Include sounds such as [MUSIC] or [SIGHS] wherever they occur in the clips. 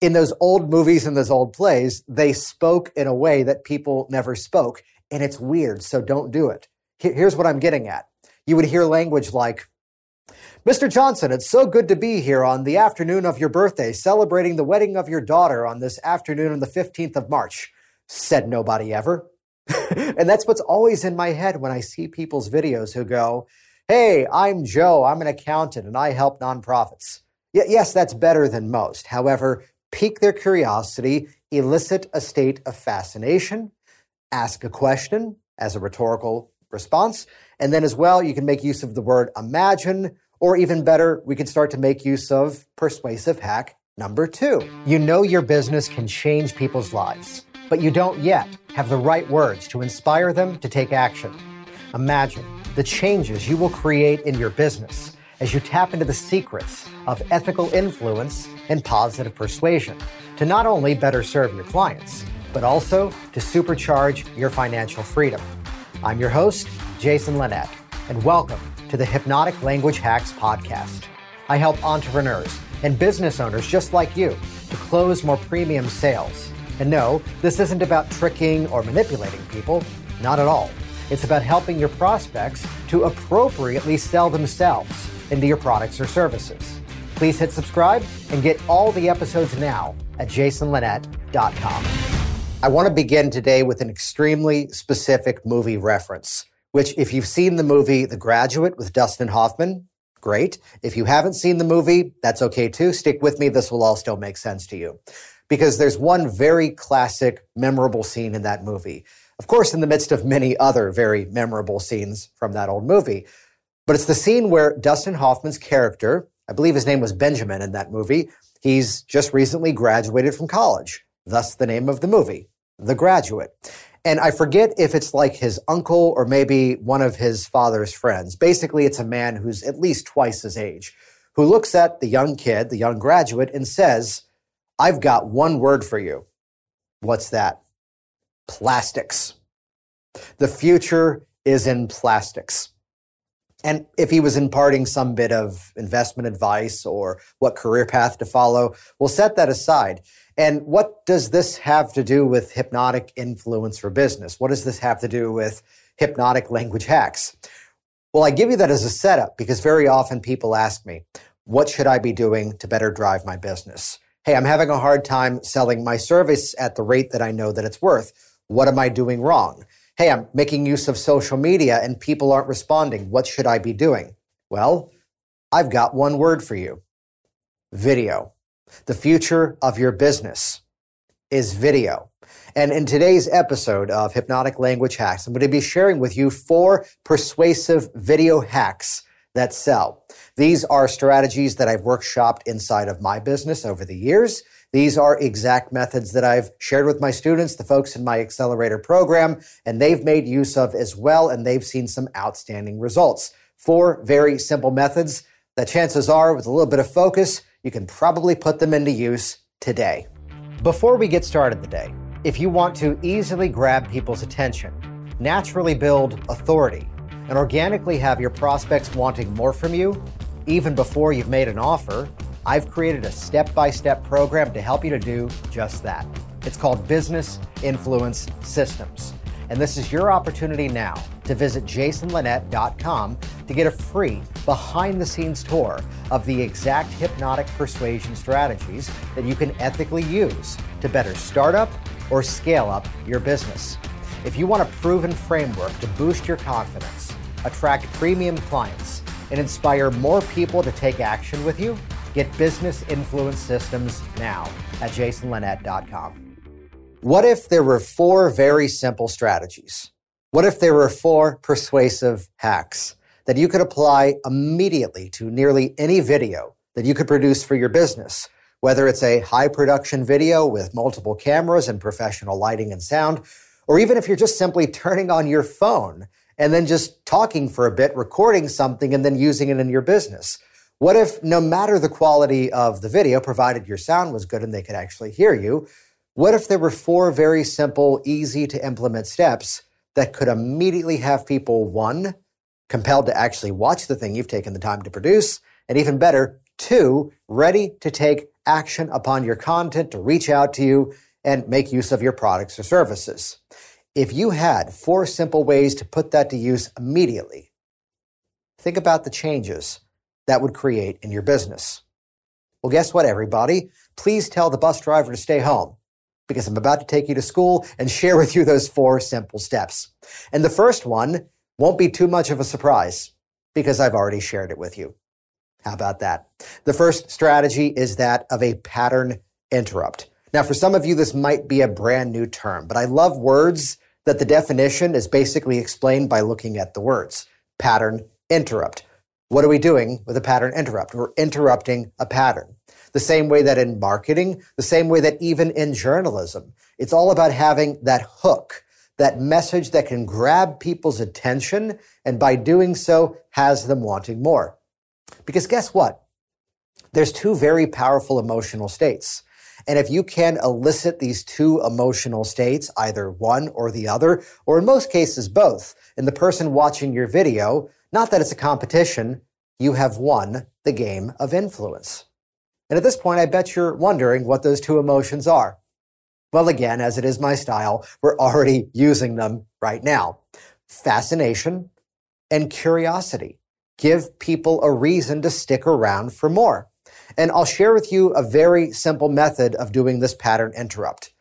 in those old movies and those old plays, they spoke in a way that people never spoke. And it's weird, so don't do it. Here's what I'm getting at. You would hear language like, Mr. Johnson, it's so good to be here on the afternoon of your birthday, celebrating the wedding of your daughter on this afternoon on the 15th of March. Said nobody ever. [LAUGHS] and that's what's always in my head when I see people's videos who go, Hey, I'm Joe. I'm an accountant and I help nonprofits. Y- yes, that's better than most. However, pique their curiosity, elicit a state of fascination, ask a question as a rhetorical response, and then as well, you can make use of the word imagine, or even better, we can start to make use of persuasive hack number two. You know your business can change people's lives, but you don't yet have the right words to inspire them to take action. Imagine the changes you will create in your business as you tap into the secrets of ethical influence and positive persuasion to not only better serve your clients, but also to supercharge your financial freedom. I'm your host, Jason Linett, and welcome to the Hypnotic Language Hacks Podcast. I help entrepreneurs and business owners just like you to close more premium sales. And no, this isn't about tricking or manipulating people, not at all. It's about helping your prospects to appropriately sell themselves into your products or services. Please hit subscribe and get all the episodes now at jasonlinett.com. I want to begin today with an extremely specific movie reference, which, if you've seen the movie The Graduate with Dustin Hoffman, great. If you haven't seen the movie, that's okay too. Stick with me. This will all still make sense to you. Because there's one very classic, memorable scene in that movie. Of course, in the midst of many other very memorable scenes from that old movie. But it's the scene where Dustin Hoffman's character, I believe his name was Benjamin in that movie, he's just recently graduated from college. Thus the name of the movie, The Graduate. And I forget if it's like his uncle or maybe one of his father's friends. Basically, it's a man who's at least twice his age who looks at the young kid, the young graduate, and says, I've got one word for you. What's that? Plastics. The future is in plastics. And if he was imparting some bit of investment advice or what career path to follow, we'll set that aside. And what does this have to do with hypnotic influence for business? What does this have to do with hypnotic language hacks? Well, I give you that as a setup because very often people ask me, what should I be doing to better drive my business? Hey, I'm having a hard time selling my service at the rate that I know that it's worth. What am I doing wrong? Hey, I'm making use of social media and people aren't responding. What should I be doing? Well, I've got one word for you video. The future of your business is video. And in today's episode of Hypnotic Language Hacks, I'm going to be sharing with you four persuasive video hacks that sell. These are strategies that I've workshopped inside of my business over the years. These are exact methods that I've shared with my students, the folks in my accelerator program, and they've made use of as well, and they've seen some outstanding results. Four very simple methods that chances are, with a little bit of focus, you can probably put them into use today. Before we get started today, if you want to easily grab people's attention, naturally build authority, and organically have your prospects wanting more from you, even before you've made an offer, I've created a step by step program to help you to do just that. It's called Business Influence Systems. And this is your opportunity now to visit jasonlinett.com to get a free behind the scenes tour of the exact hypnotic persuasion strategies that you can ethically use to better start up or scale up your business. If you want a proven framework to boost your confidence, attract premium clients, and inspire more people to take action with you, Get business influence systems now at jasonlinett.com. What if there were four very simple strategies? What if there were four persuasive hacks that you could apply immediately to nearly any video that you could produce for your business? Whether it's a high production video with multiple cameras and professional lighting and sound, or even if you're just simply turning on your phone and then just talking for a bit, recording something, and then using it in your business. What if no matter the quality of the video, provided your sound was good and they could actually hear you, what if there were four very simple, easy to implement steps that could immediately have people, one, compelled to actually watch the thing you've taken the time to produce, and even better, two, ready to take action upon your content, to reach out to you, and make use of your products or services. If you had four simple ways to put that to use immediately, think about the changes that would create in your business. Well, guess what, everybody? Please tell the bus driver to stay home because I'm about to take you to school and share with you those four simple steps. And the first one won't be too much of a surprise because I've already shared it with you. How about that? The first strategy is that of a pattern interrupt. Now, for some of you, this might be a brand new term, but I love words that the definition is basically explained by looking at the words. Pattern interrupt. What are we doing with a pattern interrupt? We're interrupting a pattern. The same way that in marketing, the same way that even in journalism, it's all about having that hook, that message that can grab people's attention and by doing so has them wanting more. Because guess what? There's two very powerful emotional states. And if you can elicit these two emotional states, either one or the other, or in most cases both, in the person watching your video, not that it's a competition, you have won the game of influence. And at this point, I bet you're wondering what those two emotions are. Well, again, as it is my style, we're already using them right now. Fascination and curiosity give people a reason to stick around for more. And I'll share with you a very simple method of doing this pattern interrupt.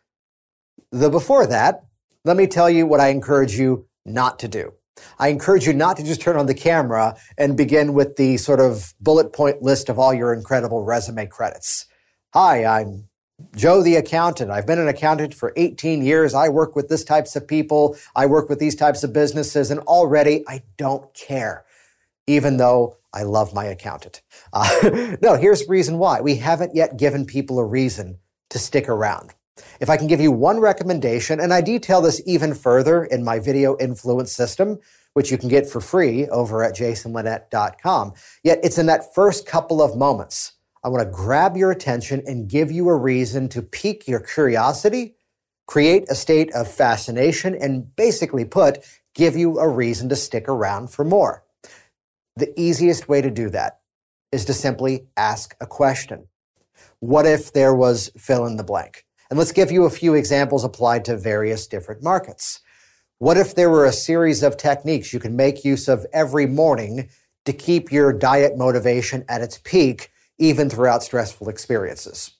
The before that, let me tell you what I encourage you not to do. I encourage you not to just turn on the camera and begin with the sort of bullet point list of all your incredible resume credits. Hi, I'm Joe the accountant. I've been an accountant for 18 years. I work with this types of people. I work with these types of businesses and already I don't care even though I love my accountant. [LAUGHS] Uh, no, here's the reason why. We haven't yet given people a reason to stick around. If I can give you one recommendation, and I detail this even further in my video influence system, which you can get for free over at jasonlinett.com, yet it's in that first couple of moments. I want to grab your attention and give you a reason to pique your curiosity, create a state of fascination, and basically put, give you a reason to stick around for more. The easiest way to do that is to simply ask a question. What if there was fill in the blank? And let's give you a few examples applied to various different markets. What if there were a series of techniques you can make use of every morning to keep your diet motivation at its peak, even throughout stressful experiences?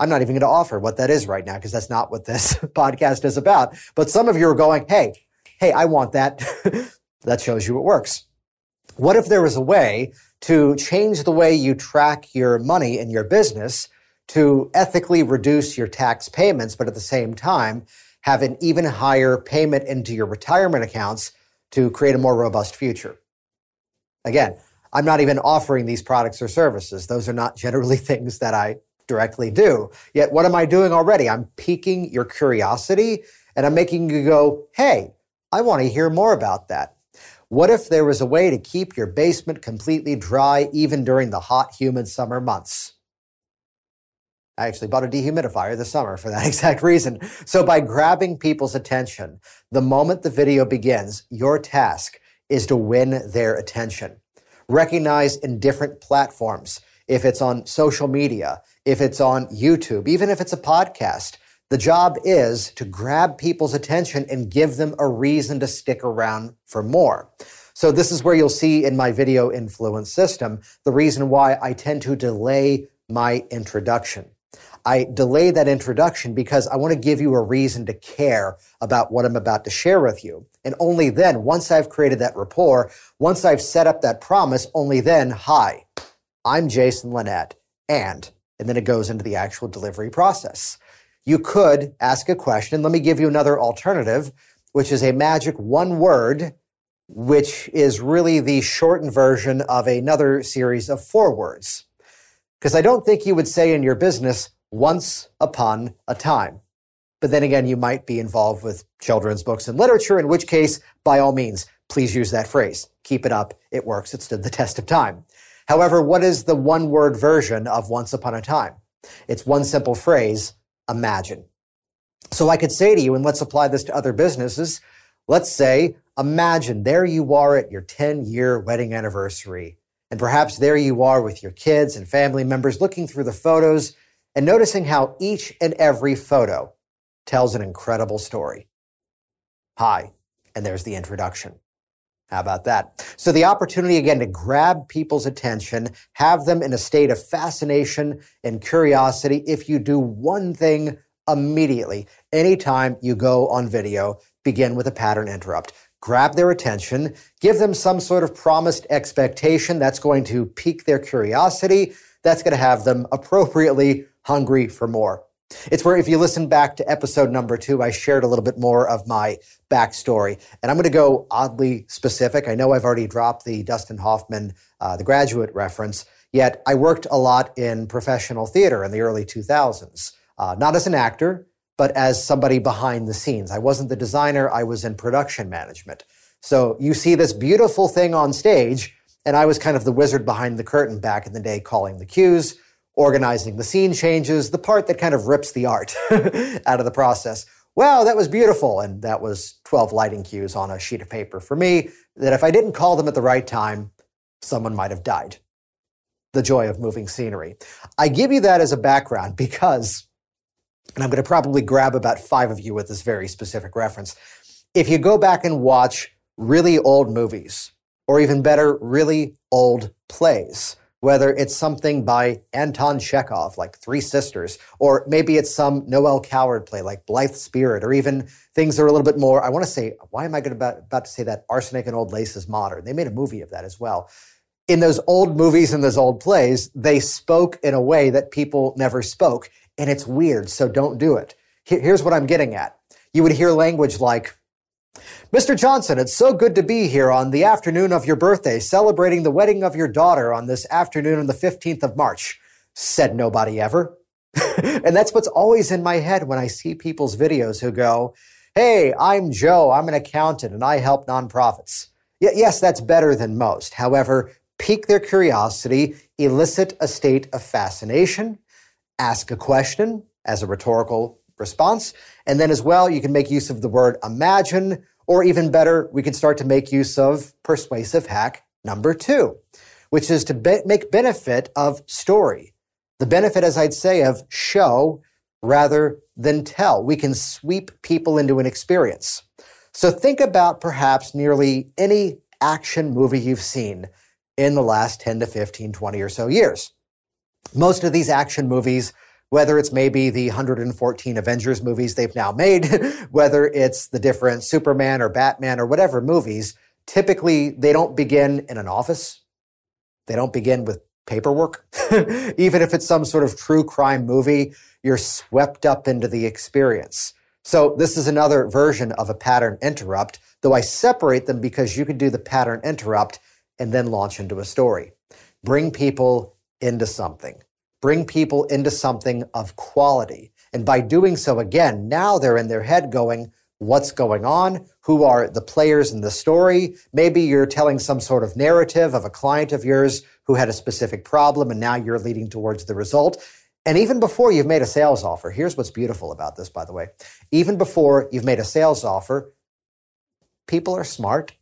I'm not even going to offer what that is right now because that's not what this [LAUGHS] podcast is about. But some of you are going, hey, hey, I want that. [LAUGHS] that shows you it works. What if there was a way to change the way you track your money in your business to ethically reduce your tax payments, but at the same time have an even higher payment into your retirement accounts to create a more robust future? Again, I'm not even offering these products or services. Those are not generally [LAUGHS] things that I directly do. Yet what am I doing already? I'm piquing your curiosity and I'm making you go, Hey, I want to hear more about that. What if there was a way to keep your basement completely dry even during the hot, humid summer months? I actually bought a dehumidifier this summer for that [LAUGHS] exact reason. So by grabbing people's attention, the moment the video begins, your task is to win their attention. Recognize in different platforms, if it's on social media, if it's on YouTube, even if it's a podcast, the job is to grab people's attention and give them a reason to stick around for more. So this is where you'll see in my video influence system the reason why I tend to delay my introduction. I delay that introduction because I want to give you a reason to care about what I'm about to share with you. And only then, once I've created that rapport, once I've set up that promise, only then, hi, I'm Jason Linett, and, and then it goes into the actual delivery process you could ask a question. Let me give you another alternative, which is a magic one word, which is really the shortened version of another series of four words. Because I don't think you would say in your business, once upon a time. But then again, you might be involved with children's books and literature, in which case, by all means, please use that phrase. Keep it up. It works. It stood the test of time. However, what is the one word version of once upon a time? It's one simple phrase imagine. So I could say to you, and let's apply this to other businesses. Let's say, imagine there you are at your 10 year wedding anniversary And perhaps there you are with your kids and family members looking through the photos and noticing how each and every photo tells an incredible story. Hi, and there's the introduction. How about that? So the opportunity again to grab people's attention, have them in a state of fascination and curiosity if you do one thing immediately. Anytime you go on video, begin with a pattern interrupt. Grab their attention, give them some sort of promised expectation that's going to pique their curiosity, that's going to have them appropriately hungry for more. It's where if you listen back to episode number two, I shared a little bit more of my backstory. And I'm going to go oddly specific. I know I've already dropped the Dustin Hoffman, uh, the graduate reference, yet I worked a lot in professional theater in the early 2000s. Uh, not as an actor, but as somebody behind the scenes. I wasn't the designer, I was in production management. So you see this beautiful thing on stage, and I was kind of the wizard behind the curtain back in the day, calling the cues organizing the scene changes, the part that kind of rips the art [LAUGHS] out of the process. Wow, that was beautiful. And that was 12 lighting cues on a sheet of paper for me that if I didn't call them at the right time, someone might have died. The joy of moving scenery. I give you that as a background because, and I'm going to probably grab about five of you with this very specific reference. If you go back and watch really old movies, or even better, really old plays, whether it's something by Anton Chekhov, like Three Sisters, or maybe it's some Noel Coward play like Blithe Spirit, or even things that are a little bit more, I want to say, why am I about, about to say that? Arsenic and Old Lace is modern. They made a movie of that as well. In those old movies and those old plays, they spoke in a way that people never spoke, and it's weird, so don't do it. Here's what I'm getting at. You would hear language like, Mr. Johnson, it's so good to be here on the afternoon of your birthday, celebrating the wedding of your daughter on this afternoon on the 15th of March, said nobody ever. [LAUGHS] and that's what's always in my head when I see people's videos who go, Hey, I'm Joe. I'm an accountant and I help nonprofits. Y- yes, that's better than most. However, pique their curiosity, elicit a state of fascination, ask a question as a rhetorical response. And then as well, you can make use of the word imagine, or even better, we can start to make use of persuasive hack number two, which is to be- make benefit of story. The benefit, as I'd say, of show rather than tell. We can sweep people into an experience. So think about perhaps nearly any action movie you've seen in the last 10 to 15, 20 or so years. Most of these action movies whether it's maybe the 114 Avengers movies they've now made, [LAUGHS] whether it's the different Superman or Batman or whatever movies, typically they don't begin in an office. They don't begin with paperwork. [LAUGHS] Even if it's some sort of true crime movie, you're swept up into the experience. So this is another version of a pattern interrupt, though I separate them because you can do the pattern interrupt and then launch into a story. Bring people into something bring people into something of quality. And by doing so, again, now they're in their head going, what's going on? Who are the players in the story? Maybe you're telling some sort of narrative of a client of yours who had a specific problem and now you're leading towards the result. And even before you've made a sales offer, here's what's beautiful about this, by the way. Even before you've made a sales offer, people are smart.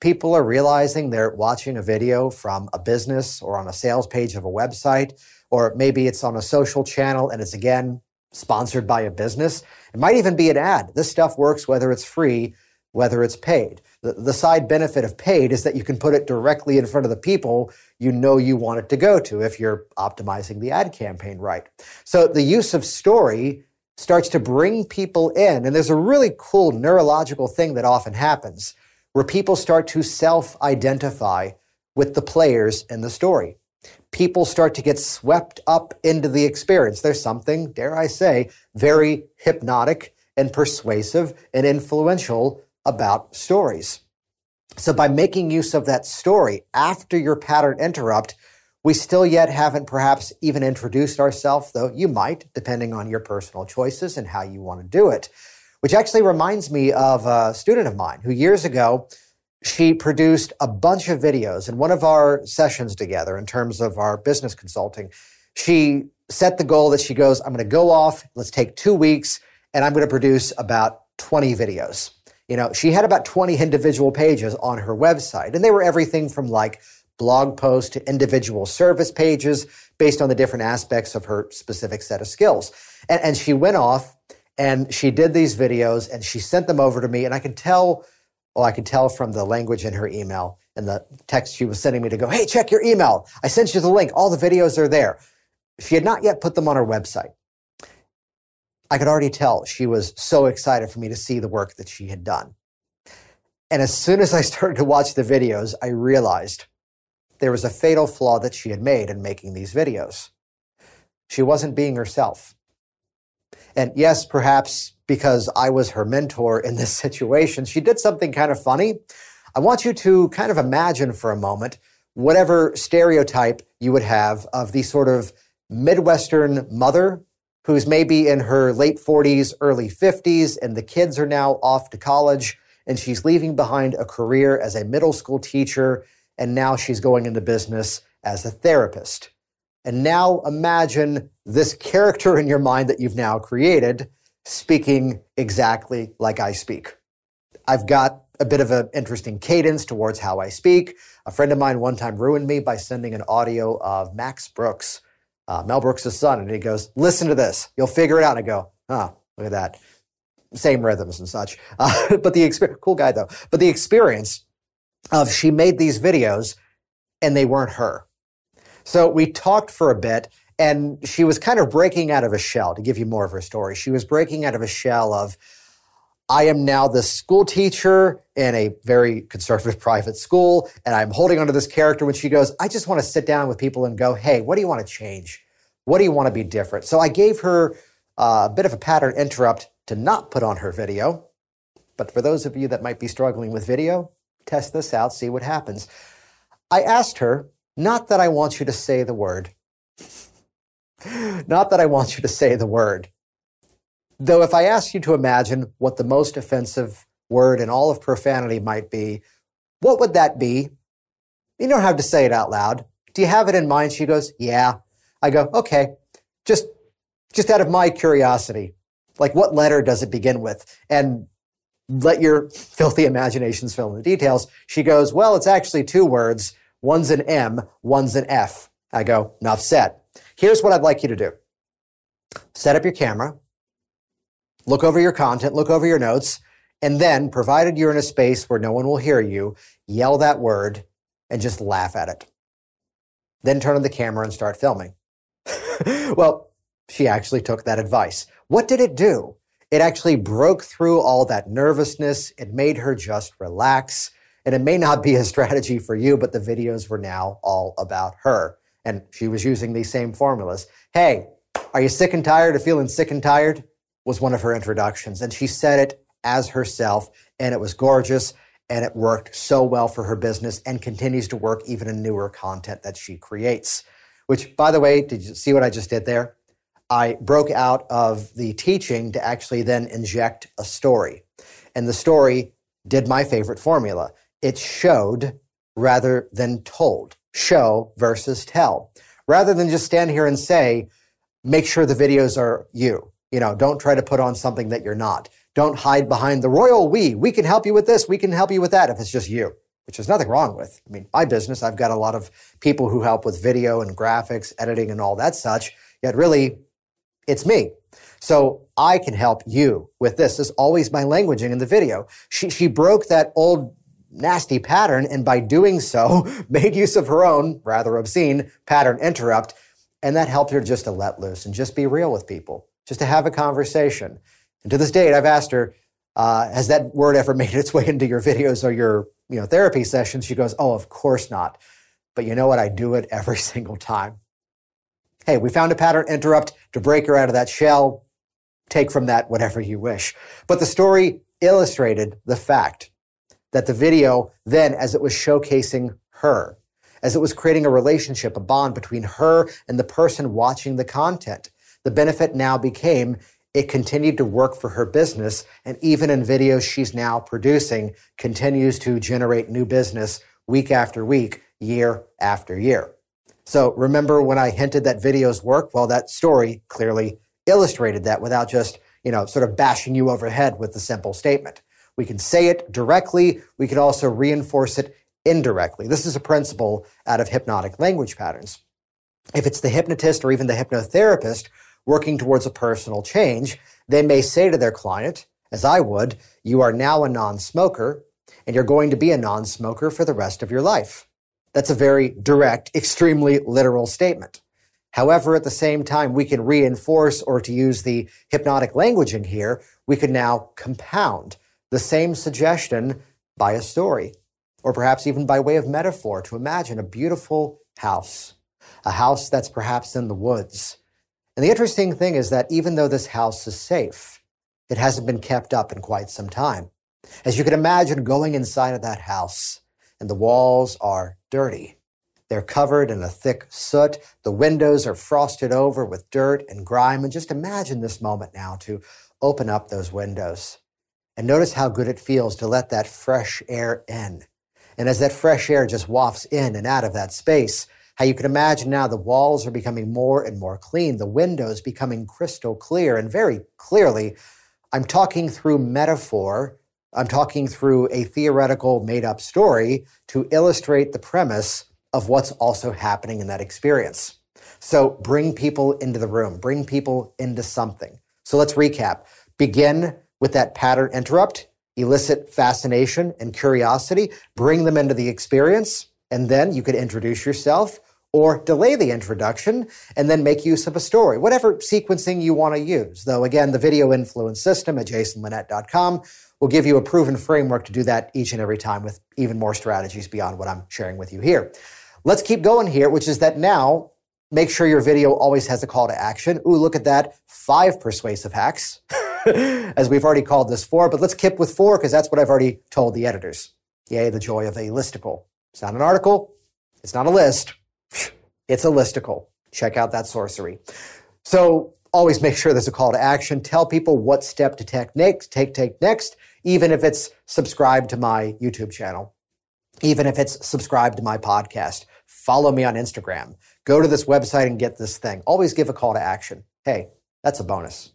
People are realizing they're watching a video from a business or on a sales page of a website or maybe it's on a social channel and it's again sponsored by a business. It might even be an ad. This stuff works whether it's free, whether it's paid. The, the side benefit of paid is that you can put it directly in front of the people you know you want it to go to if you're optimizing the ad campaign right. So the use of story starts to bring people in. And there's a really cool neurological thing that often happens where people start to self identify with the players in the story people start to get swept up into the experience. There's something, dare I say, very hypnotic and persuasive and influential about stories. So by making use of that story after your pattern interrupt, we still yet haven't perhaps even introduced ourselves, though you might, depending on your personal choices and how you want to do it. Which actually reminds me of a student of mine who years ago she produced a bunch of videos in one of our sessions together in terms of our business consulting. She set the goal that she goes, I'm going to go off, let's take two weeks, and I'm going to produce about 20 videos. You know, she had about 20 individual pages on her website, and they were everything from like blog posts to individual service pages based on the different aspects of her specific set of skills. And, and she went off and she did these videos and she sent them over to me. And I could tell, well, I could tell from the language in her email and the text she was sending me to go, hey, check your email. I sent you the link. All the videos are there. She had not yet put them on her website. I could already tell she was so excited for me to see the work that she had done. And as soon as I [LAUGHS] started to watch the videos, I realized there was a fatal flaw that she had made in making these videos. She wasn't being herself. And yes, perhaps because I was her mentor in this [LAUGHS] situation, she did something kind of funny. I want you to kind of imagine for a moment whatever stereotype you would have of the sort of Midwestern mother who's maybe in her late 40s, early 50s, and the kids are now off to college, and she's leaving behind a career as a middle school teacher, and now she's going into business as a therapist. And now imagine this character in your mind that you've now created speaking exactly like I speak. I've got a bit of an interesting cadence towards how I speak. A friend of mine one time ruined me by sending an audio of Max Brooks uh, Mel Brooks' son, and he goes, "Listen to this. You'll figure it out." And I go, "Ah, oh, look at that." Same rhythms and such. Uh, [LAUGHS] but the experience, cool guy though. But the experience of she made these videos, and they weren't her. So we talked for a bit, and she was kind of breaking out of a shell. To give you more of her story, she was breaking out of a shell of. I am now the school teacher in a very conservative private school, and I'm holding onto this character when she goes, I just want to sit down with people and go, hey, what do you want to change? What do you want to be different? So I gave her uh, a bit of a pattern interrupt to not put on her video. But for those of you that might be struggling with video, test this out, see what happens. I asked her, not that I want you to say the word, not that I want you to say the word, Though, if I ask you to imagine what the most offensive word in all of profanity might be, what would that be? You don't have to say it out loud. Do you have it in mind? She goes, Yeah. I go, Okay, just, just out of my curiosity, like what letter does it begin with? And let your filthy imaginations fill in the details. She goes, Well, it's actually two words. One's an M, one's an F. I go, Enough said. Here's what I'd like you to do set up your camera look over your content, look over your notes, and then, provided you're in a space where no one will hear you, yell that word and just laugh at it. Then turn on the camera and start filming. [LAUGHS] well, she actually took that advice. What did it do? It actually broke through all that nervousness. It made her just relax. And it may not be a [LAUGHS] strategy for you, but the videos were now all about her. And she was using these same formulas. Hey, are you sick and tired of feeling sick and tired? was one of her introductions. And she said it as herself, and it was gorgeous, and it worked so well for her business and continues to work even in newer content that she creates. Which, by the way, did you see what I just did there? I broke out of the teaching to actually then inject a story. And the story did my favorite formula it showed rather than told. Show versus tell. Rather than just stand here and say, make sure the videos are you you know, don't try to put on something that you're not. Don't hide behind the royal we. We can help you with this. We can help you with that if it's just you, which there's nothing wrong with. I mean, my business, I've got a lot of people who help with video and graphics, editing and all that such. Yet really, it's me. So I can help you with this. This is always my languaging in the video. She, she broke that old nasty pattern and by doing so [LAUGHS] made use of her own rather obscene pattern interrupt. And that helped her just to let loose and just be real with people just to have a conversation. And to this date, I've asked her, uh, has that word ever [LAUGHS] made its way into your videos or your you know therapy sessions? She goes, oh, of course not. But you know what? I do it [LAUGHS] every single time. Hey, we found a pattern interrupt to break her out of that shell. Take from that whatever you wish. But the story illustrated the fact that the video then, as it was showcasing her, as it was creating a relationship, a bond between her and the person watching the content, the benefit now became it continued to work for her business. And even in videos she's now producing, continues to generate new business week after week, year after year. So remember when I hinted that videos work? Well, that story clearly illustrated that without just, you know, sort of bashing you over the head with the simple statement. We can say it directly. We can also reinforce it indirectly. This is a principle out of hypnotic language patterns. If it's the hypnotist or even the hypnotherapist working towards a personal change, they may say to their client, as I would, you are now a non-smoker and you're going to be a non-smoker for the rest of your life. That's a very direct, extremely literal statement. However, at the same time, we can reinforce, or to use the hypnotic language in here, we can now compound the same suggestion by a story, or perhaps even by way of metaphor to imagine a beautiful house, a house that's perhaps in the woods. And the interesting thing is that even though this house is safe, it hasn't been kept up in quite some time. As you can imagine going inside of that house, and the walls are dirty they're covered in a thick soot. The windows are frosted over with dirt and grime. And just imagine this moment now to open up those windows and notice how good it feels to let that fresh air in. And as that fresh air just wafts in and out of that space, how you can imagine now the walls are becoming more and more clean, the windows becoming crystal clear. And very clearly, I'm talking through metaphor. I'm talking through a theoretical made up story to illustrate the premise of what's also happening in that experience. So bring people into the room, bring people into something. So let's recap. Begin with that pattern interrupt, elicit fascination and curiosity, bring them into the experience, and then you could introduce yourself or delay the introduction and then make use of a story, whatever sequencing you want to use. Though again, the video influence system at jasonlinett.com will give you a proven framework to do that each and every time with even more strategies beyond what I'm sharing with you here. Let's keep going here, which is that now make sure your video always has a call to action. Ooh, look at that. Five persuasive hacks, [LAUGHS] [LAUGHS] as we've already called this four, but let's keep with four because that's what I've already told the editors. Yay, the joy of a listicle. It's not an article. It's not a list. [SIGHS] It's a listicle. Check out that sorcery. So always make sure there's a call to action. Tell people what step to take next, take, take next, even if it's subscribe to my YouTube channel even if it's subscribe to my podcast, follow me on Instagram, go to this website and get this thing. Always give a call to action. Hey, that's a bonus.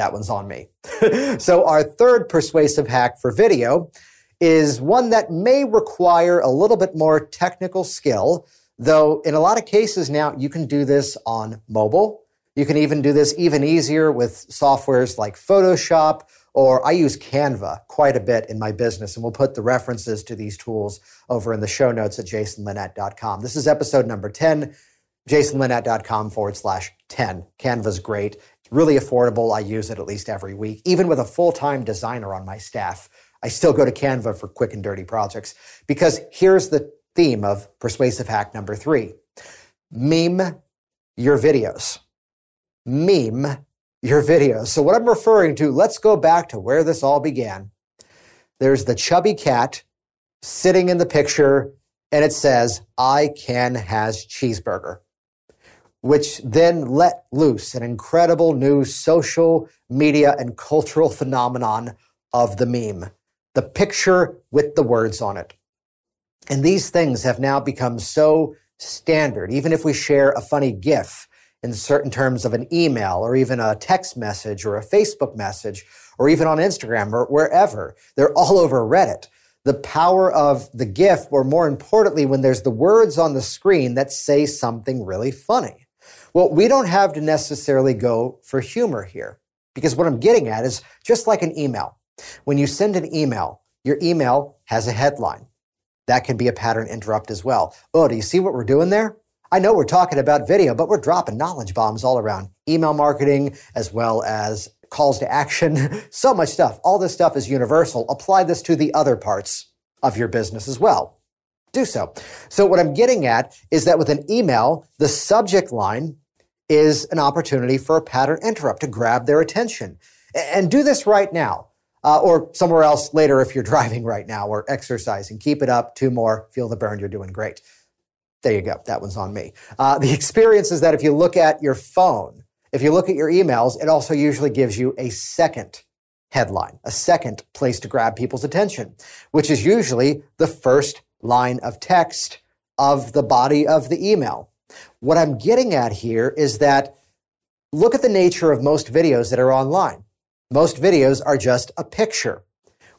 That one's on me. [LAUGHS] so, our third persuasive hack for video is one that may require a little bit more technical skill, though, in a lot of cases now, you can do this on mobile. You can even do this even easier with softwares like Photoshop or I use Canva quite a bit in my business, and we'll put the references to these tools over in the show notes at jasonlinett.com. This is episode number 10, jasonlinett.com forward slash 10. Canva's great. Really affordable. I use it at least every week. Even with a full time designer on my staff, I still go to Canva for quick and dirty projects because here's the theme of persuasive hack number three meme your videos. Meme your videos. So, what I'm referring to, let's go back to where this all began. There's the chubby cat sitting in the picture, and it says, I can has cheeseburger, which then let loose an incredible new social media and cultural phenomenon of the meme, the picture with the words on it. And these things have now become so standard. Even if we share a funny GIF, in certain terms of an email or even a text message or a Facebook message or even on Instagram or wherever. They're all over Reddit. The power of the GIF, or more importantly, when there's the words on the screen that say something really funny. Well, we don't have to necessarily go for humor here because what I'm getting at is just like an email. When you send an email, your email has a headline. That can be a pattern interrupt as well. Oh, do you see what we're doing there? I know we're talking about video, but we're dropping knowledge bombs all around email marketing as well as calls to action. [LAUGHS] so much stuff. All this stuff is universal. Apply this to the other parts of your business as well. Do so. So what I'm getting at is that with an email, the subject line is an opportunity for a pattern interrupt to grab their attention. And do this right now. Uh, or somewhere else later if you're [LAUGHS] driving right now or exercising. Keep it up. Two more. Feel the burn. You're doing great. There you go. That one's on me. Uh, the experience is that if you look at your phone, if you look at your emails, it also usually gives you a second headline, a second place to grab people's attention, which is usually the first line of text of the body of the email. What I'm getting at here is that look at the nature of most videos that are online. Most videos are just a picture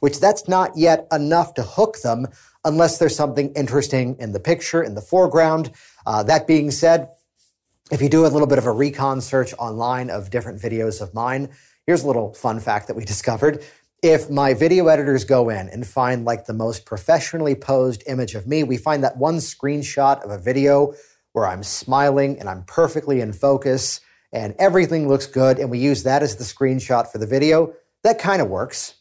which that's not yet enough to hook them unless there's something interesting in the picture, in the foreground. Uh, that being said, if you do a little bit of a recon search online of different videos of mine, here's a little fun fact that we [LAUGHS] discovered. If my video editors go in and find like the most professionally posed image of me, we find that one screenshot of a video where I'm smiling and I'm perfectly in focus and everything looks good, and we use that as the screenshot for the video, that kind of works.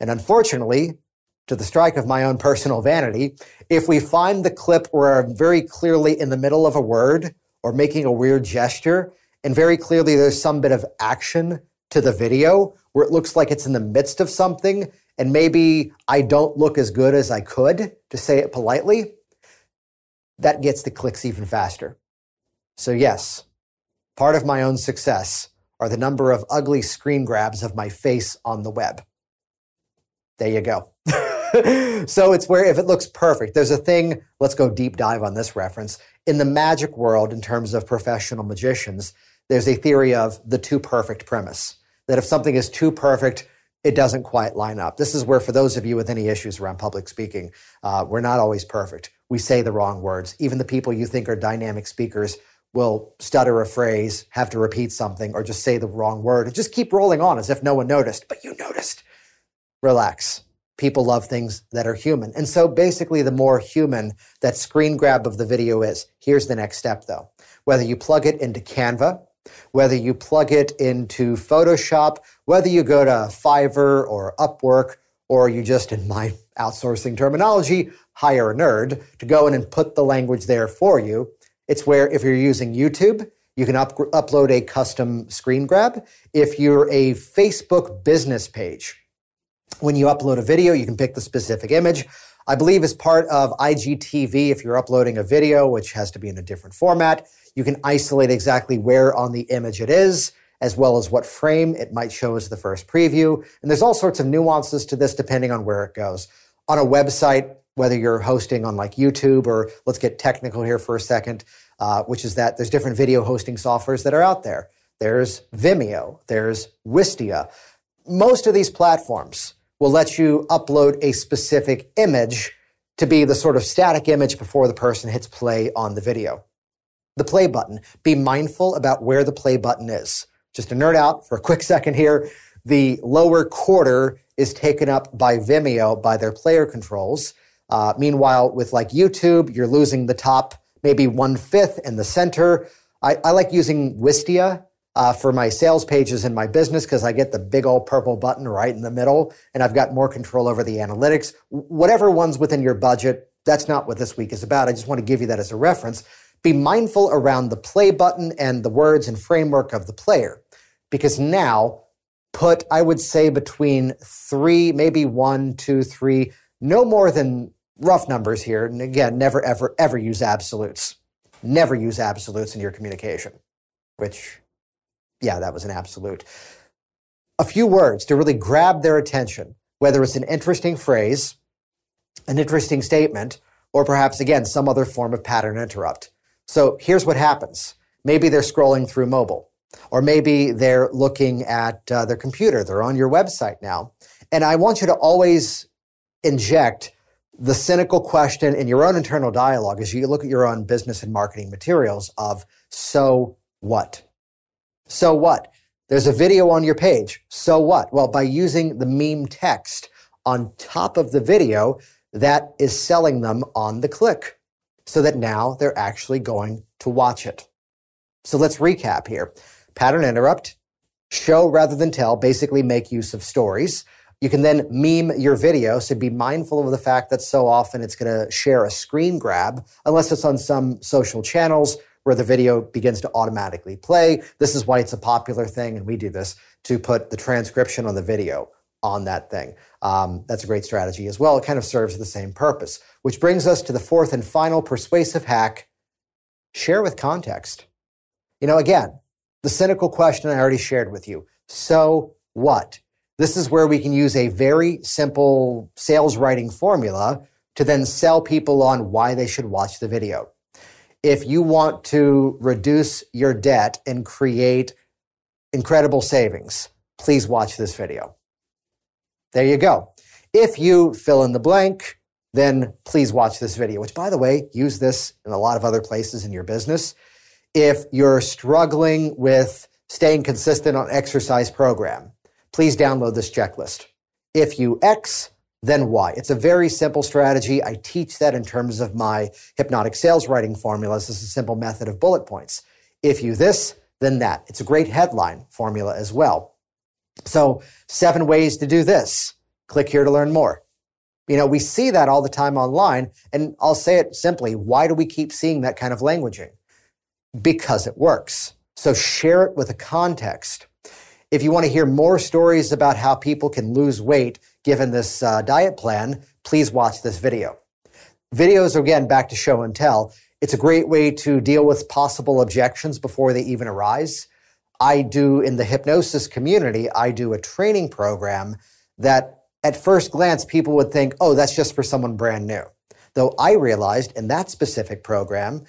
And unfortunately, to the strike of my own personal vanity, if we find the clip where I'm very clearly in the middle of a word or making a weird gesture, and very clearly there's some bit of action to the video where it looks like it's in the midst of something, and maybe I don't look as good as I could, to say it politely, that gets the clicks even faster. So, yes, part of my own success are the number of ugly screen grabs of my face on the web. There you go. [LAUGHS] so it's where if it looks perfect, there's a thing, let's go deep dive on this reference. In the magic world, in terms of professional magicians, there's a theory of the too perfect premise. That if something is too perfect, it doesn't quite line up. This is where, for those of you with any issues around public speaking, uh, we're not always perfect. We say the wrong words. Even the people you think are dynamic speakers will stutter a phrase, have to repeat something, or just say the wrong word, and just keep rolling on as if no one noticed. But you noticed. Relax. People love things that are human. And so basically, the more human that screen grab of the video is, here's the next step though. Whether you plug it into Canva, whether you plug it into Photoshop, whether you go to Fiverr or Upwork, or you just, in my outsourcing terminology, hire a nerd to go in and put the language there for you. It's where if you're using YouTube, you can up- upload a custom screen grab. If you're a Facebook business page, when you upload a video, you can pick the specific image. I believe as part of IGTV, if you're uploading a video, which has to be in a different format, you can isolate exactly where on the image it is, as well as what frame it might show as the first preview. And there's all sorts of nuances to this depending on where it goes. On a website, whether you're hosting on like YouTube or let's get technical here for a second, uh, which is that there's different video hosting softwares that are out there. There's Vimeo, there's Wistia. Most of these platforms will let you upload a specific image to be the sort of static image before the person hits play on the video. The play button. Be mindful about where the play button is. Just to nerd out for a quick second here, the lower quarter is taken up by Vimeo by their player controls. Uh, meanwhile, with like YouTube, you're losing the top maybe one fifth in the center. I, I like using Wistia uh, for my sales pages in my business because I get the big old purple button right in the middle and I've got more control over the analytics. Whatever one's within your budget, that's not what this week is about. I just want to give you that as a reference. Be mindful around the play button and the words and framework of the player because now put, I would say, between three, maybe one, two, three, no more than rough numbers here. And again, never, ever, ever use absolutes. Never use absolutes in your communication, which, yeah, that was an absolute. A few words to really grab their attention, whether it's an interesting phrase, an interesting statement, or perhaps, again, some other form of pattern interrupt. So here's what happens. Maybe they're scrolling through mobile, or maybe they're looking at uh, their computer. They're on your website now. And I want you to always inject the cynical question in your own internal dialogue as you look at your own business and marketing materials of so what? So what? There's a video on your page. So what? Well, by using the meme text on top of the video, that is selling them on the click so that now they're actually going to watch it. So let's recap here. Pattern interrupt, show rather than tell, basically make use of stories. You can then meme your video, so be mindful of the fact that so often it's going to share a screen grab, unless it's on some social channels where the video begins to automatically play. This is why it's a popular thing, and we do this to put the transcription on the video on that thing. Um, that's a great strategy as well. It kind of serves the same purpose, which brings us to the fourth and final persuasive hack share with context. You know, again, the cynical question I already shared with you. So what? This is where we can use a very simple sales writing formula to then sell people on why they should watch the video. If you want to reduce your debt and create incredible savings, please watch this video. There you go. If you fill in the blank, then please watch this video, which by the way, use this in a lot of other places in your business. If you're struggling with staying consistent on exercise program, please download this checklist. If you X, then Y. It's a very simple strategy. I teach that in terms of my hypnotic sales writing formulas. Is a simple method of bullet points. If you this, then that. It's a great headline formula as well. So seven ways to do this. Click here to learn more. You know, we see that all the time online. And I'll say it simply. Why do we keep seeing that kind of languaging? Because it works. So share it with a context. If you want to hear more stories about how people can lose weight given this uh, diet plan, please watch this video. Videos, again, back to show and tell. It's a great way to deal with possible objections before they even arise. I do in the hypnosis community, I do a training program that at first glance people would think, oh, that's just for someone brand new. Though I realized in that specific program,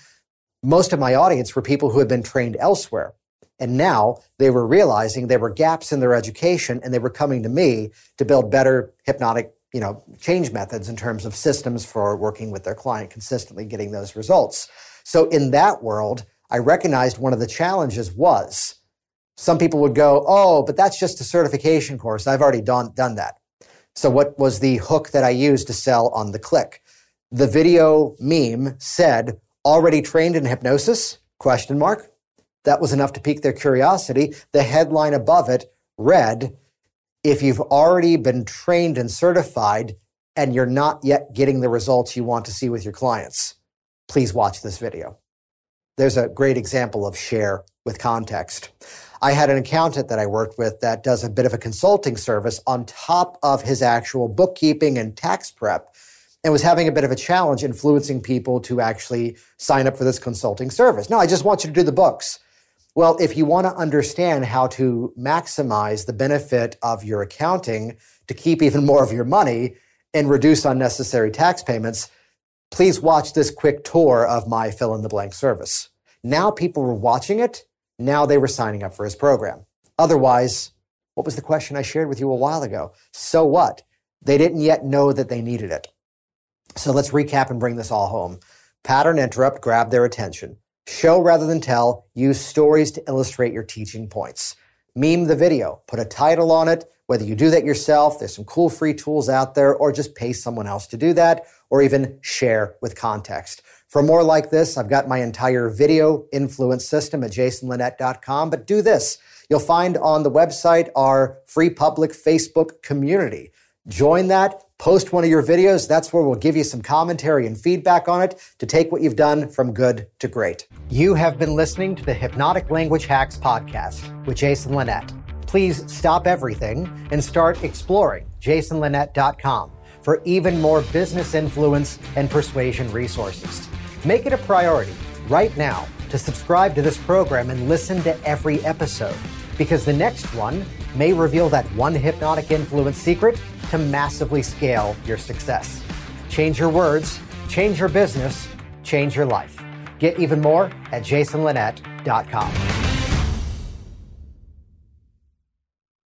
most of my audience were people who had been trained elsewhere. And now they were realizing there were gaps in their education and they were coming to me to build better hypnotic, you know, change methods in terms of systems for working with their client, consistently getting those results. So in that world, I recognized one of the challenges was some people would go, Oh, but that's just a certification course. I've already done, done that. So what was the hook that I used to sell on the click? The video meme said, already trained in hypnosis? Question mark. That was enough to pique their curiosity. The headline above it read, if you've already been trained and certified and you're not yet getting the results you want to see with your clients, please watch this video. There's a great example of share with context. I had an accountant that I worked with that does a bit of a consulting service on top of his actual bookkeeping and tax prep and was having a bit of a challenge influencing people to actually sign up for this consulting service. No, I just want you to do the books. Well, if you want to understand how to maximize the benefit of your accounting to keep even more of your money and reduce unnecessary tax payments, please watch this quick tour of my fill in the blank service. Now people were watching it. Now they were signing up for his program. Otherwise, what was the question I shared with you a while ago? So what? They didn't yet know that they needed it. So let's recap and bring this all home. Pattern interrupt grab their attention. Show rather than tell. Use stories to illustrate your teaching points. Meme the video. Put a title on it. Whether you do that yourself, there's some cool free tools out there, or just pay someone else to do that, or even share with context. For more like this, I've got my entire video influence system at jasonlinett.com. But do this. You'll find on the website our free public Facebook community. Join that post one of your videos. That's where we'll give you some commentary and feedback on it to take what you've done from good to great. You have been listening to the Hypnotic Language Hacks podcast with Jason Linett. Please stop everything and start exploring jasonlinett.com for even more business influence and persuasion resources. Make it a priority right now to subscribe to this program and listen to every episode because the next one may reveal that one hypnotic influence secret to massively scale your success. Change your words, change your business, change your life. Get even more at jasonlinett.com.